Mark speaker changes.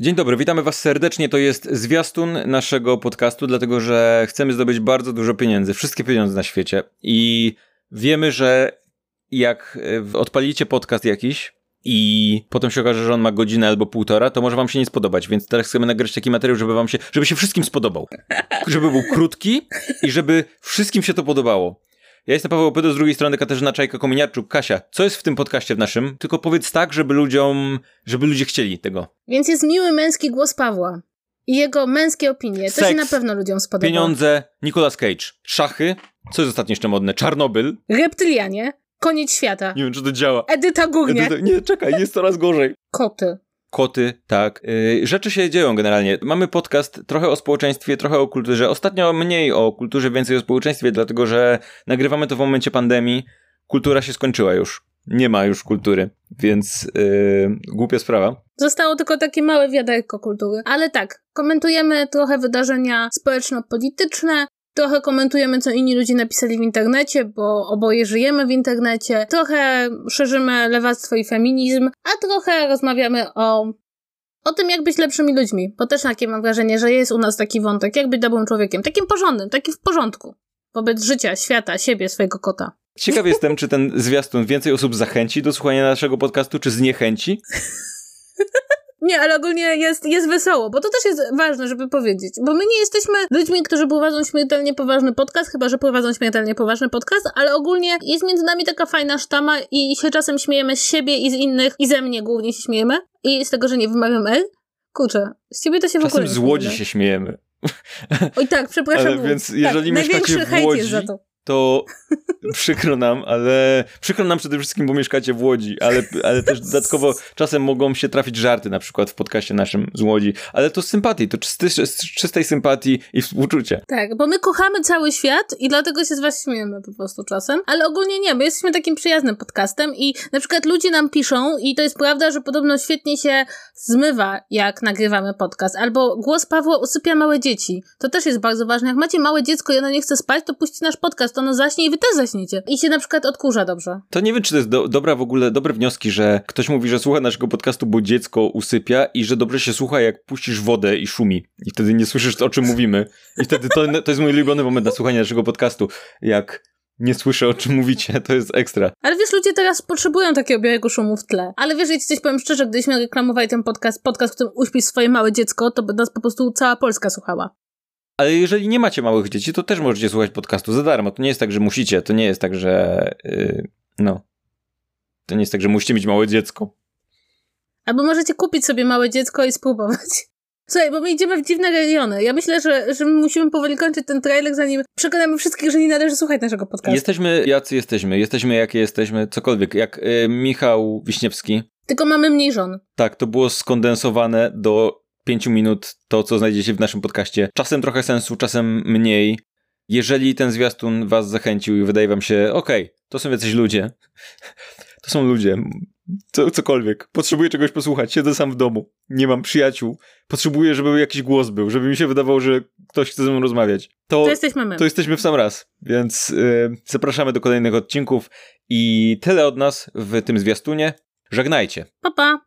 Speaker 1: Dzień dobry, witamy Was serdecznie. To jest zwiastun naszego podcastu, dlatego że chcemy zdobyć bardzo dużo pieniędzy, wszystkie pieniądze na świecie. I wiemy, że jak e, odpalicie podcast jakiś i potem się okaże, że on ma godzinę albo półtora, to może Wam się nie spodobać. Więc teraz chcemy nagrać taki materiał, żeby Wam się, żeby się wszystkim spodobał. Żeby był krótki i żeby wszystkim się to podobało. Ja jestem Paweł Opydo, z drugiej strony Katarzyna Czajka-Kominiarczuk. Kasia, co jest w tym podcaście w naszym? Tylko powiedz tak, żeby ludziom, żeby ludzie chcieli tego.
Speaker 2: Więc jest miły męski głos Pawła. I jego męskie opinie. To
Speaker 1: Seks,
Speaker 2: się na pewno ludziom spodoba.
Speaker 1: Pieniądze, Nicolas Cage, szachy, co jest ostatnio jeszcze modne? Czarnobyl.
Speaker 2: Reptylianie. Koniec świata.
Speaker 1: Nie wiem, czy to działa.
Speaker 2: Edyta Górniak.
Speaker 1: Edyta- Nie, czekaj, jest coraz gorzej.
Speaker 2: Koty.
Speaker 1: Koty, tak. Yy, rzeczy się dzieją generalnie. Mamy podcast trochę o społeczeństwie, trochę o kulturze. Ostatnio mniej o kulturze, więcej o społeczeństwie, dlatego że nagrywamy to w momencie pandemii. Kultura się skończyła już. Nie ma już kultury, więc yy, głupia sprawa.
Speaker 2: Zostało tylko takie małe wiaderko kultury. Ale tak, komentujemy trochę wydarzenia społeczno-polityczne, trochę komentujemy, co inni ludzie napisali w internecie, bo oboje żyjemy w internecie, trochę szerzymy lewactwo i feminizm, a trochę rozmawiamy o, o tym, jak być lepszymi ludźmi. Bo też takie mam wrażenie, że jest u nas taki wątek, jak być dobrym człowiekiem, takim porządnym, taki w porządku. Wobec życia, świata, siebie, swojego kota.
Speaker 1: Ciekaw jestem, czy ten zwiastun więcej osób zachęci do słuchania naszego podcastu, czy zniechęci.
Speaker 2: Nie, ale ogólnie jest, jest wesoło, bo to też jest ważne, żeby powiedzieć. Bo my nie jesteśmy ludźmi, którzy prowadzą śmiertelnie poważny podcast, chyba że prowadzą śmiertelnie poważny podcast, ale ogólnie jest między nami taka fajna sztama i się czasem śmiejemy z siebie i z innych, i ze mnie głównie się śmiejemy. I z tego, że nie wymawiam L. Kurczę, z ciebie to się w ogóle
Speaker 1: Czasem
Speaker 2: nie
Speaker 1: z Łodzi się śmiejemy.
Speaker 2: Oj tak, przepraszam.
Speaker 1: Ale więc jeżeli
Speaker 2: tak,
Speaker 1: mieszkacie
Speaker 2: największy
Speaker 1: w
Speaker 2: hejt
Speaker 1: Łodzi,
Speaker 2: jest za to.
Speaker 1: To przykro nam, ale przykro nam przede wszystkim, bo mieszkacie w Łodzi, ale, ale też dodatkowo czasem mogą się trafić żarty, na przykład w podcaście naszym z Łodzi, ale to z sympatii, to czysty, z czystej sympatii i współczucia.
Speaker 2: Tak, bo my kochamy cały świat i dlatego się z was śmiejemy po prostu czasem, ale ogólnie nie, my jesteśmy takim przyjaznym podcastem i na przykład ludzie nam piszą i to jest prawda, że podobno świetnie się zmywa, jak nagrywamy podcast, albo głos Pawła usypia małe dzieci. To też jest bardzo ważne. Jak macie małe dziecko i ono nie chce spać, to puści nasz podcast, ono zaśnie i wy też zaśniecie. I się na przykład odkurza dobrze.
Speaker 1: To nie wiem, czy to jest do, dobra w ogóle, dobre wnioski, że ktoś mówi, że słucha naszego podcastu, bo dziecko usypia i że dobrze się słucha, jak puścisz wodę i szumi. I wtedy nie słyszysz, o czym mówimy. I wtedy to, to jest mój ulubiony moment na słuchanie naszego podcastu. Jak nie słyszę, o czym mówicie, to jest ekstra.
Speaker 2: Ale wiesz, ludzie teraz potrzebują takiego białego szumu w tle. Ale wiesz, ja ci coś powiem szczerze, gdybyśmy reklamowali ten podcast, podcast, w którym uśpisz swoje małe dziecko, to by nas po prostu cała Polska słuchała.
Speaker 1: Ale jeżeli nie macie małych dzieci, to też możecie słuchać podcastu za darmo. To nie jest tak, że musicie, to nie jest tak, że. Yy, no. To nie jest tak, że musicie mieć małe dziecko.
Speaker 2: Albo możecie kupić sobie małe dziecko i spróbować. Słuchaj, bo my idziemy w dziwne rejony. Ja myślę, że, że my musimy powoli kończyć ten trailer, zanim przekonamy wszystkich, że nie należy słuchać naszego podcastu.
Speaker 1: Jesteśmy jacy jesteśmy, jesteśmy jakie jesteśmy, cokolwiek. Jak y, Michał Wiśniewski.
Speaker 2: Tylko mamy mniej żon.
Speaker 1: Tak, to było skondensowane do pięciu minut to, co znajdziecie w naszym podcaście. Czasem trochę sensu, czasem mniej. Jeżeli ten zwiastun was zachęcił i wydaje wam się, okej, to są jacyś ludzie. To są ludzie. Co, cokolwiek. Potrzebuję czegoś posłuchać. Siedzę sam w domu. Nie mam przyjaciół. Potrzebuję, żeby jakiś głos był, żeby mi się wydawało, że ktoś chce ze mną rozmawiać. To,
Speaker 2: To jesteśmy my.
Speaker 1: to jesteśmy w sam raz. Więc y, zapraszamy do kolejnych odcinków. I tyle od nas w tym zwiastunie. Żegnajcie.
Speaker 2: Pa, pa.